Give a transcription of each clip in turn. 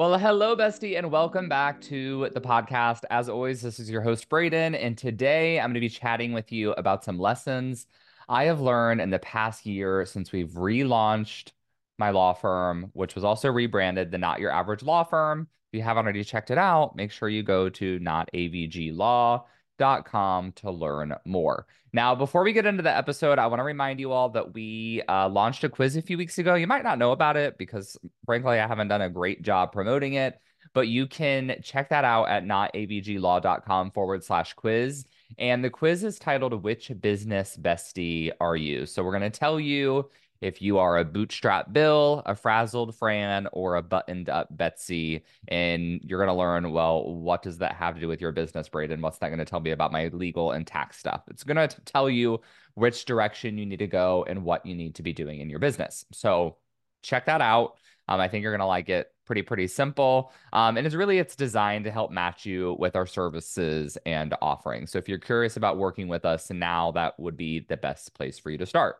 Well, hello, bestie, and welcome back to the podcast. As always, this is your host, Braden, and today I'm going to be chatting with you about some lessons I have learned in the past year since we've relaunched my law firm, which was also rebranded the Not Your Average Law Firm. If you haven't already checked it out, make sure you go to notavglaw.com to learn more. Now, before we get into the episode, I want to remind you all that we uh, launched a quiz a few weeks ago. You might not know about it because, frankly, I haven't done a great job promoting it, but you can check that out at notavglaw.com forward slash quiz. And the quiz is titled Which Business Bestie Are You? So we're going to tell you if you are a bootstrap Bill, a frazzled Fran, or a buttoned up Betsy. And you're going to learn, well, what does that have to do with your business, Braden? What's that going to tell me about my legal and tax stuff? It's going to tell you which direction you need to go and what you need to be doing in your business. So check that out. Um, I think you're going to like it. Pretty, pretty simple. Um, and it's really, it's designed to help match you with our services and offerings. So if you're curious about working with us now, that would be the best place for you to start.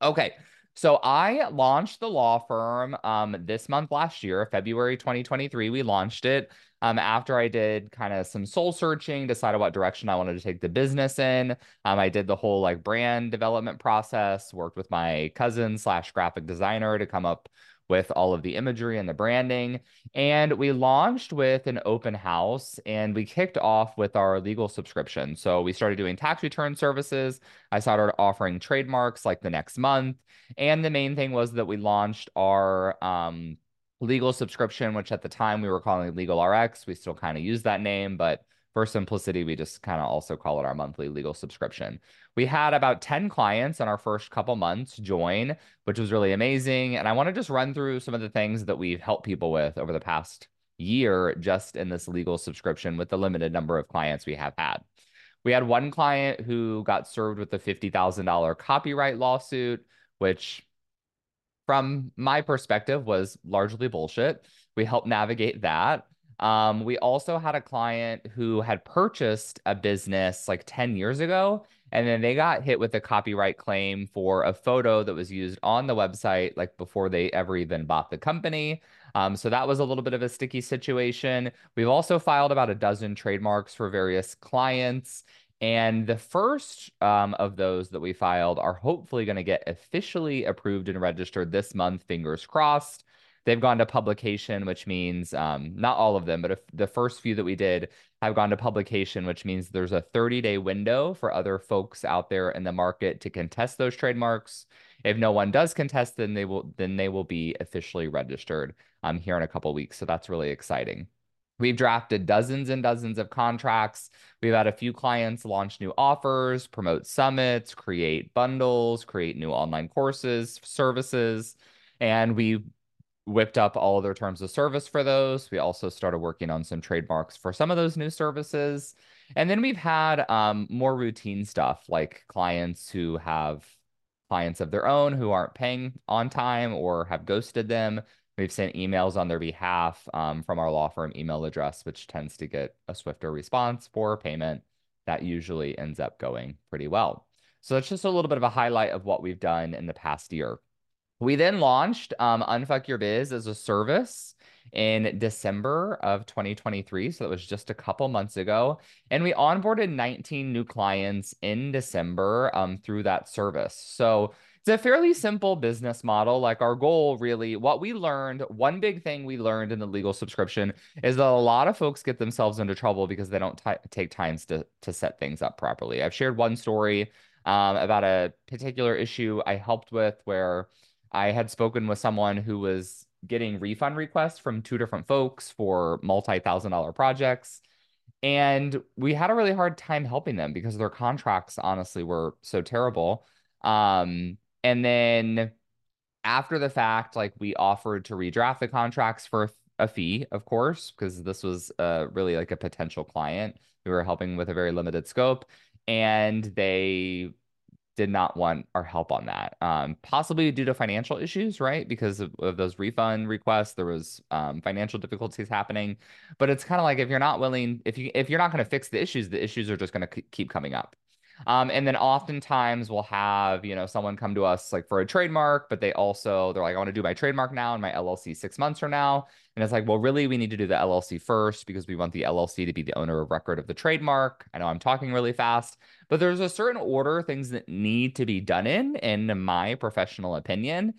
Okay. So I launched the law firm um, this month last year, February 2023. We launched it um, after I did kind of some soul searching, decided what direction I wanted to take the business in. Um, I did the whole like brand development process, worked with my cousin slash graphic designer to come up with all of the imagery and the branding. And we launched with an open house and we kicked off with our legal subscription. So we started doing tax return services. I started offering trademarks like the next month. And the main thing was that we launched our um, legal subscription, which at the time we were calling Legal RX. We still kind of use that name, but for simplicity, we just kind of also call it our monthly legal subscription. We had about 10 clients in our first couple months join, which was really amazing. And I want to just run through some of the things that we've helped people with over the past year just in this legal subscription with the limited number of clients we have had. We had one client who got served with a $50,000 copyright lawsuit, which from my perspective was largely bullshit. We helped navigate that. Um, we also had a client who had purchased a business like 10 years ago, and then they got hit with a copyright claim for a photo that was used on the website, like before they ever even bought the company. Um, so that was a little bit of a sticky situation. We've also filed about a dozen trademarks for various clients. And the first um, of those that we filed are hopefully going to get officially approved and registered this month, fingers crossed. They've gone to publication, which means um, not all of them, but the first few that we did have gone to publication, which means there's a 30 day window for other folks out there in the market to contest those trademarks. If no one does contest, then they will then they will be officially registered um, here in a couple weeks. So that's really exciting. We've drafted dozens and dozens of contracts. We've had a few clients launch new offers, promote summits, create bundles, create new online courses, services. And we whipped up all of their terms of service for those. We also started working on some trademarks for some of those new services. And then we've had um, more routine stuff like clients who have clients of their own who aren't paying on time or have ghosted them. We've sent emails on their behalf um, from our law firm email address, which tends to get a swifter response for payment. That usually ends up going pretty well. So that's just a little bit of a highlight of what we've done in the past year. We then launched um, Unfuck Your Biz as a service in December of 2023. So that was just a couple months ago. And we onboarded 19 new clients in December um, through that service. So it's a fairly simple business model. Like our goal, really, what we learned, one big thing we learned in the legal subscription is that a lot of folks get themselves into trouble because they don't take times to, to set things up properly. I've shared one story um, about a particular issue I helped with where I had spoken with someone who was getting refund requests from two different folks for multi thousand dollar projects. And we had a really hard time helping them because their contracts, honestly, were so terrible. Um, and then after the fact, like we offered to redraft the contracts for a fee, of course, because this was uh, really like a potential client who were helping with a very limited scope. And they did not want our help on that. Um, possibly due to financial issues, right? Because of, of those refund requests, there was um, financial difficulties happening. But it's kind of like if you're not willing, if you if you're not going to fix the issues, the issues are just going to keep coming up. Um, and then oftentimes we'll have, you know, someone come to us like for a trademark, but they also, they're like, I want to do my trademark now and my LLC six months from now. And it's like, well, really, we need to do the LLC first because we want the LLC to be the owner of record of the trademark. I know I'm talking really fast, but there's a certain order things that need to be done in, in my professional opinion.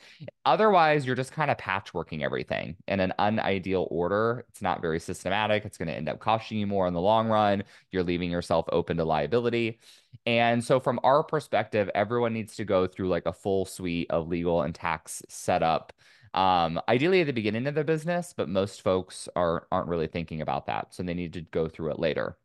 Otherwise, you're just kind of patchworking everything in an unideal order. It's not very systematic. It's going to end up costing you more in the long run. You're leaving yourself open to liability. And so, from our perspective, everyone needs to go through like a full suite of legal and tax setup. Um, ideally at the beginning of their business, but most folks are aren't really thinking about that, so they need to go through it later.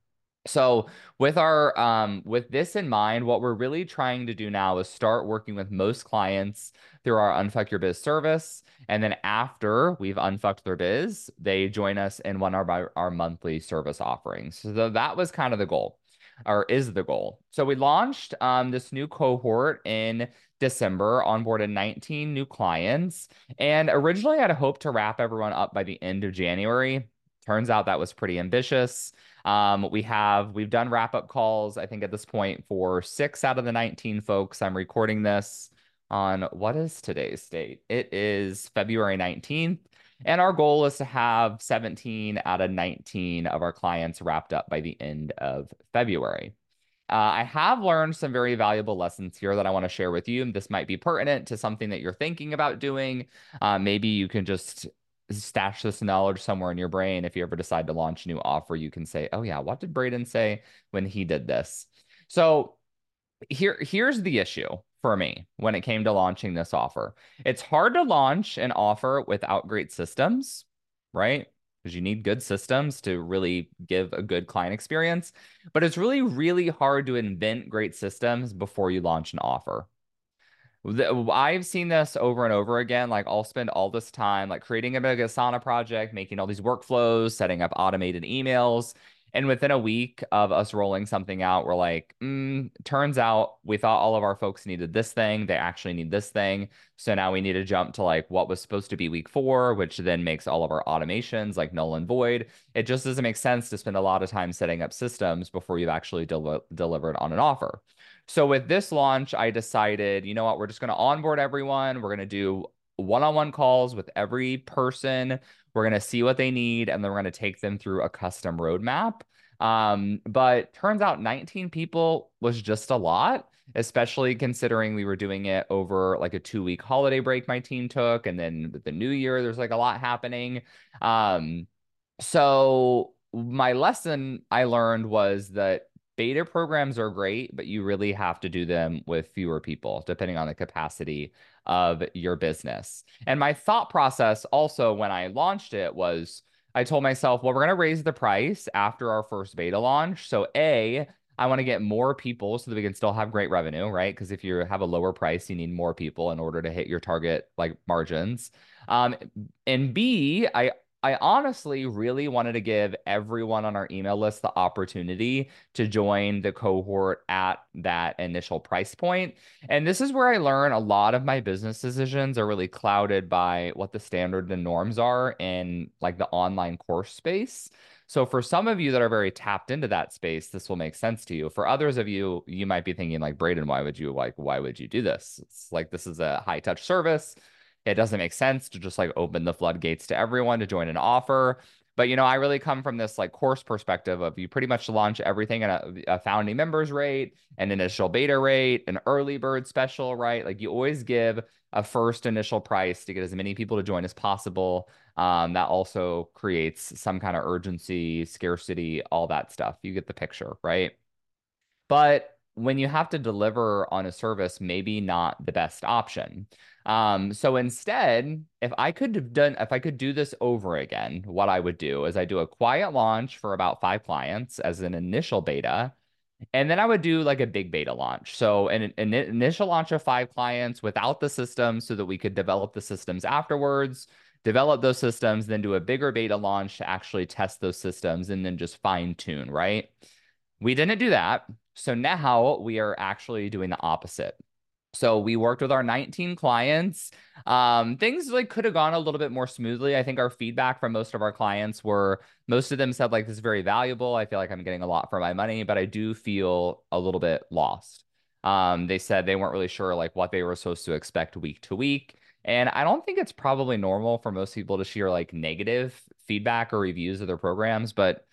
So with our um with this in mind, what we're really trying to do now is start working with most clients through our Unfuck Your Biz service. And then after we've unfucked their biz, they join us in one of our, our monthly service offerings. So that was kind of the goal or is the goal. So we launched um, this new cohort in December, onboarded 19 new clients. And originally I'd hoped to wrap everyone up by the end of January. Turns out that was pretty ambitious. Um, we have we've done wrap up calls, I think at this point for six out of the 19 folks. I'm recording this on what is today's date? It is February 19th. And our goal is to have 17 out of 19 of our clients wrapped up by the end of February. Uh, I have learned some very valuable lessons here that I want to share with you. This might be pertinent to something that you're thinking about doing. Uh, maybe you can just stash this knowledge somewhere in your brain. If you ever decide to launch a new offer, you can say, oh, yeah, what did Braden say when he did this? So here, here's the issue for me when it came to launching this offer. It's hard to launch an offer without great systems, right? Because you need good systems to really give a good client experience. But it's really, really hard to invent great systems before you launch an offer. I've seen this over and over again. Like I'll spend all this time like creating a big Asana project, making all these workflows, setting up automated emails, and within a week of us rolling something out, we're like, mm, turns out we thought all of our folks needed this thing. They actually need this thing. So now we need to jump to like what was supposed to be week four, which then makes all of our automations like null and void. It just doesn't make sense to spend a lot of time setting up systems before you've actually del- delivered on an offer. So with this launch, I decided, you know what, we're just going to onboard everyone. We're going to do one on one calls with every person we're going to see what they need, and then we're going to take them through a custom roadmap. Um, but turns out 19 people was just a lot, especially considering we were doing it over like a two week holiday break my team took. And then the new year, there's like a lot happening. Um, so my lesson I learned was that beta programs are great, but you really have to do them with fewer people, depending on the capacity of your business. And my thought process also when I launched it was I told myself, well, we're going to raise the price after our first beta launch. So, A, I want to get more people so that we can still have great revenue, right? Because if you have a lower price, you need more people in order to hit your target like margins. Um, and B, I I honestly really wanted to give everyone on our email list the opportunity to join the cohort at that initial price point. And this is where I learn a lot of my business decisions are really clouded by what the standard and norms are in like the online course space. So for some of you that are very tapped into that space, this will make sense to you. For others of you, you might be thinking like, Braden, why would you like, why would you do this? It's like, this is a high touch service it doesn't make sense to just like open the floodgates to everyone to join an offer. But you know, I really come from this like course perspective of you pretty much launch everything at a, a founding members rate, an initial beta rate, an early bird special, right? Like you always give a first initial price to get as many people to join as possible. Um, that also creates some kind of urgency, scarcity, all that stuff. You get the picture, right? But when you have to deliver on a service, maybe not the best option. Um, so instead, if I could have done, if I could do this over again, what I would do is I do a quiet launch for about five clients as an initial beta. And then I would do like a big beta launch. So an, an initial launch of five clients without the system so that we could develop the systems afterwards develop those systems, then do a bigger beta launch to actually test those systems and then just fine tune, right? We didn't do that. So now we are actually doing the opposite. So we worked with our 19 clients. Um, things like could have gone a little bit more smoothly. I think our feedback from most of our clients were most of them said like this is very valuable. I feel like I'm getting a lot for my money, but I do feel a little bit lost. Um, they said they weren't really sure like what they were supposed to expect week to week. And I don't think it's probably normal for most people to share like negative feedback or reviews of their programs, but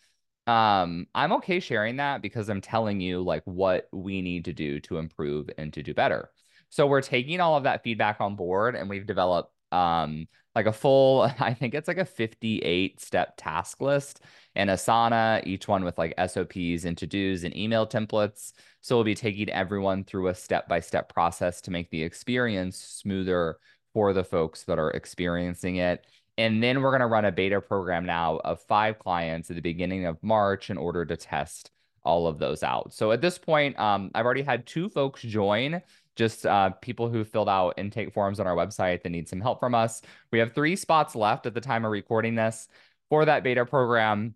um, I'm okay sharing that because I'm telling you like what we need to do to improve and to do better. So we're taking all of that feedback on board and we've developed um like a full, I think it's like a 58 step task list in Asana, each one with like SOPs and to-dos and email templates. So we'll be taking everyone through a step-by-step process to make the experience smoother for the folks that are experiencing it. And then we're going to run a beta program now of five clients at the beginning of March in order to test all of those out. So at this point, um, I've already had two folks join just uh, people who filled out intake forms on our website that need some help from us. We have three spots left at the time of recording this for that beta program.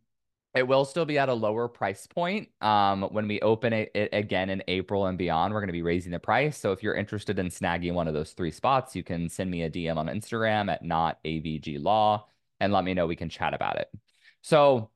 It will still be at a lower price point. Um, when we open it, it again in April and beyond, we're going to be raising the price. So if you're interested in snagging one of those three spots, you can send me a DM on Instagram at not AVG Law and let me know. We can chat about it. So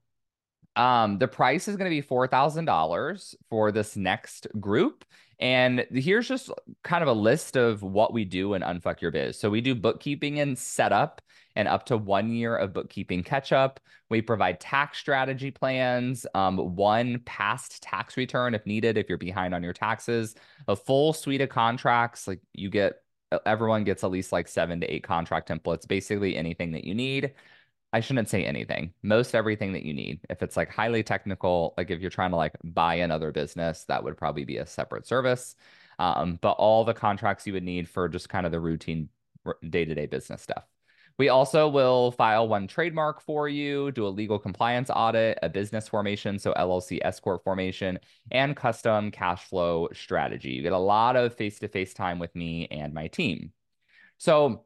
um, the price is going to be $4,000 for this next group. And here's just kind of a list of what we do in Unfuck Your Biz. So we do bookkeeping and setup and up to one year of bookkeeping catch up. We provide tax strategy plans, um, one past tax return if needed, if you're behind on your taxes, a full suite of contracts. Like you get, everyone gets at least like seven to eight contract templates, basically anything that you need. I shouldn't say anything. Most everything that you need. If it's like highly technical, like if you're trying to like buy another business, that would probably be a separate service. Um, but all the contracts you would need for just kind of the routine day-to-day business stuff. We also will file one trademark for you, do a legal compliance audit, a business formation, so LLC S corp formation, and custom cash flow strategy. You get a lot of face-to-face time with me and my team. So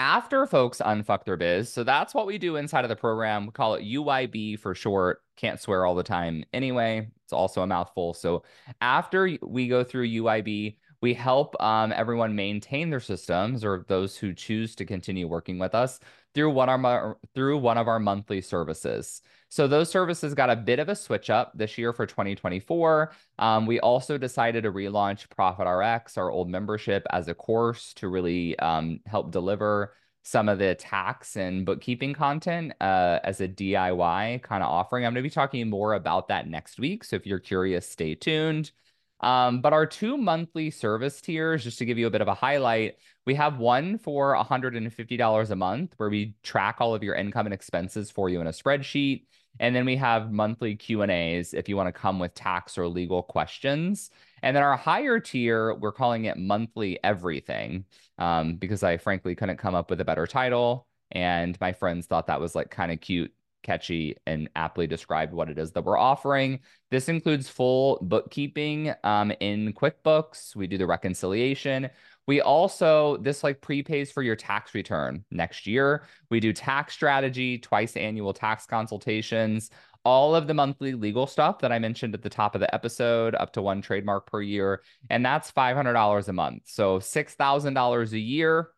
after folks unfuck their biz. So that's what we do inside of the program. We call it UYB for short. Can't swear all the time anyway. It's also a mouthful. So after we go through UYB, we help um, everyone maintain their systems or those who choose to continue working with us through one of our through one of our monthly services. So those services got a bit of a switch up this year for 2024. Um, we also decided to relaunch Profit RX, our old membership, as a course to really um, help deliver some of the tax and bookkeeping content uh, as a DIY kind of offering. I'm going to be talking more about that next week. So if you're curious, stay tuned. Um, but our two monthly service tiers, just to give you a bit of a highlight, we have one for $150 a month where we track all of your income and expenses for you in a spreadsheet. And then we have monthly Q&As if you want to come with tax or legal questions. And then our higher tier, we're calling it monthly everything um, because I frankly couldn't come up with a better title. And my friends thought that was like kind of cute catchy and aptly described what it is that we're offering. This includes full bookkeeping um, in QuickBooks. We do the reconciliation. We also, this like prepays for your tax return next year. We do tax strategy, twice annual tax consultations, all of the monthly legal stuff that I mentioned at the top of the episode, up to one trademark per year. And that's $500 a month. So $6,000 a year.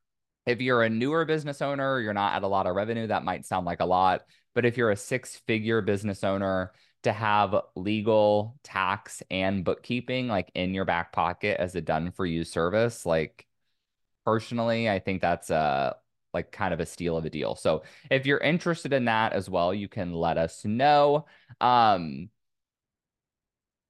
If you're a newer business owner, you're not at a lot of revenue, that might sound like a lot. But if you're a six figure business owner, to have legal, tax, and bookkeeping like in your back pocket as a done for you service, like personally, I think that's a like kind of a steal of a deal. So if you're interested in that as well, you can let us know. Um,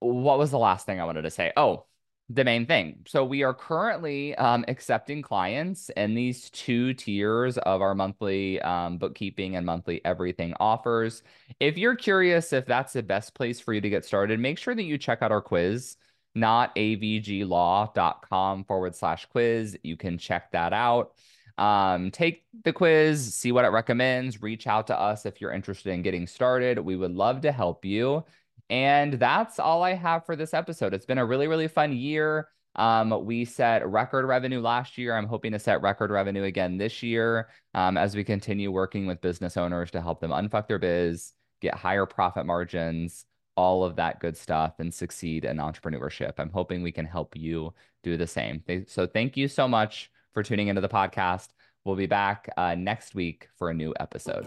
what was the last thing I wanted to say? Oh, the main thing. So we are currently um, accepting clients in these two tiers of our monthly um, bookkeeping and monthly everything offers. If you're curious if that's the best place for you to get started, make sure that you check out our quiz, not avglaw.com forward slash quiz. You can check that out. Um, take the quiz, see what it recommends, reach out to us if you're interested in getting started. We would love to help you. And that's all I have for this episode. It's been a really, really fun year. Um, we set record revenue last year. I'm hoping to set record revenue again this year um, as we continue working with business owners to help them unfuck their biz, get higher profit margins, all of that good stuff, and succeed in entrepreneurship. I'm hoping we can help you do the same. So thank you so much for tuning into the podcast. We'll be back uh, next week for a new episode.